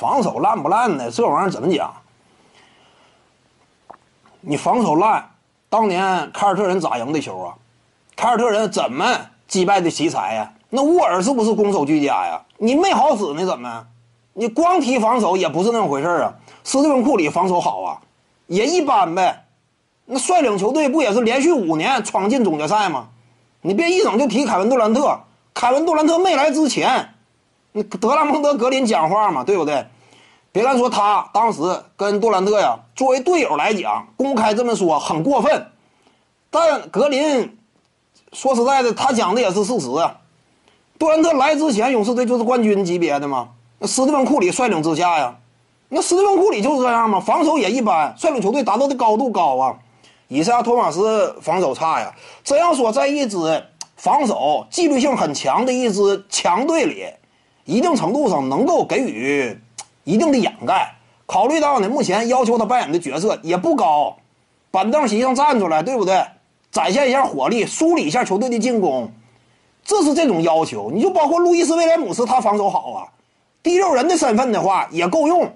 防守烂不烂的，这玩意儿怎么讲？你防守烂，当年凯尔特人咋赢的球啊？凯尔特人怎么击败的奇才呀？那沃尔是不是攻守俱佳呀？你没好使呢？怎么？你光提防守也不是那么回事啊。斯蒂芬库里防守好啊，也一般呗。那率领球队不也是连续五年闯进总决赛吗？你别一整就提凯文杜兰特，凯文杜兰特没来之前，那德拉蒙德格林讲话嘛，对不对？别看说他当时跟杜兰特呀，作为队友来讲，公开这么说很过分，但格林说实在的，他讲的也是事实啊。杜兰特来之前，勇士队就是冠军级别的嘛，那斯蒂芬库里率领之下呀，那斯蒂芬库里就是这样嘛，防守也一般，率领球队达到的高度高啊。以赛亚·托马斯防守差呀，这样说，在一支防守纪律性很强的一支强队里，一定程度上能够给予。一定的掩盖，考虑到呢，目前要求他扮演的角色也不高，板凳席上站出来，对不对？展现一下火力，梳理一下球队的进攻，这是这种要求。你就包括路易斯威廉姆斯，他防守好啊，第六人的身份的话也够用。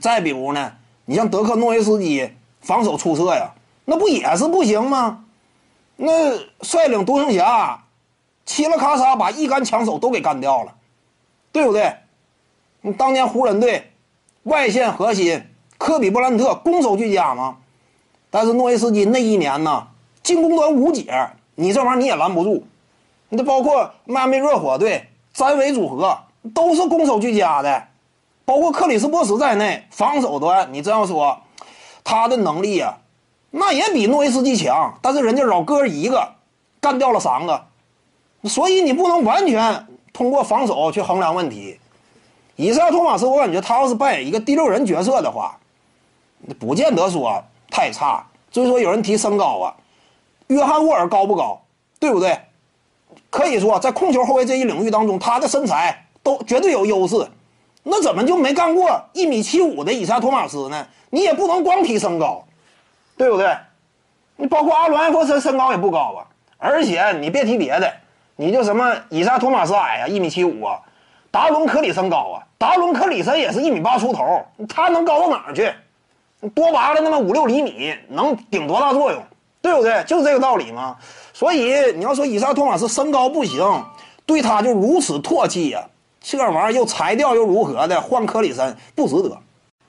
再比如呢，你像德克诺维斯基防守出色呀，那不也是不行吗？那率领独行侠，嘁了咔嚓把一干强手都给干掉了，对不对？当年湖人队外线核心科比布兰特攻守俱佳嘛，但是诺维斯基那一年呢，进攻端无解，你这玩意儿你也拦不住。你这包括迈阿密热火队詹韦组合都是攻守俱佳的，包括克里斯波什在内，防守端你这样说，他的能力啊，那也比诺维斯基强，但是人家老哥一个干掉了三个，所以你不能完全通过防守去衡量问题。以赛亚·托马斯，我感觉他要是扮演一个第六人角色的话，不见得说太差。所以说，有人提身高啊，约翰·沃尔高不高？对不对？可以说，在控球后卫这一领域当中，他的身材都绝对有优势。那怎么就没干过一米七五的以赛·托马斯呢？你也不能光提身高，对不对？你包括阿伦·艾弗森身高也不高啊。而且你别提别的，你就什么以赛·托马斯矮啊，一米七五啊。达伦·克里森高啊，达伦·克里森也是一米八出头，他能高到哪儿去？多拔了那么五六厘米，能顶多大作用？对不对？就是这个道理嘛。所以你要说以赛托马斯身高不行，对他就如此唾弃呀，这玩意儿又裁掉又如何的？换克里森不值得。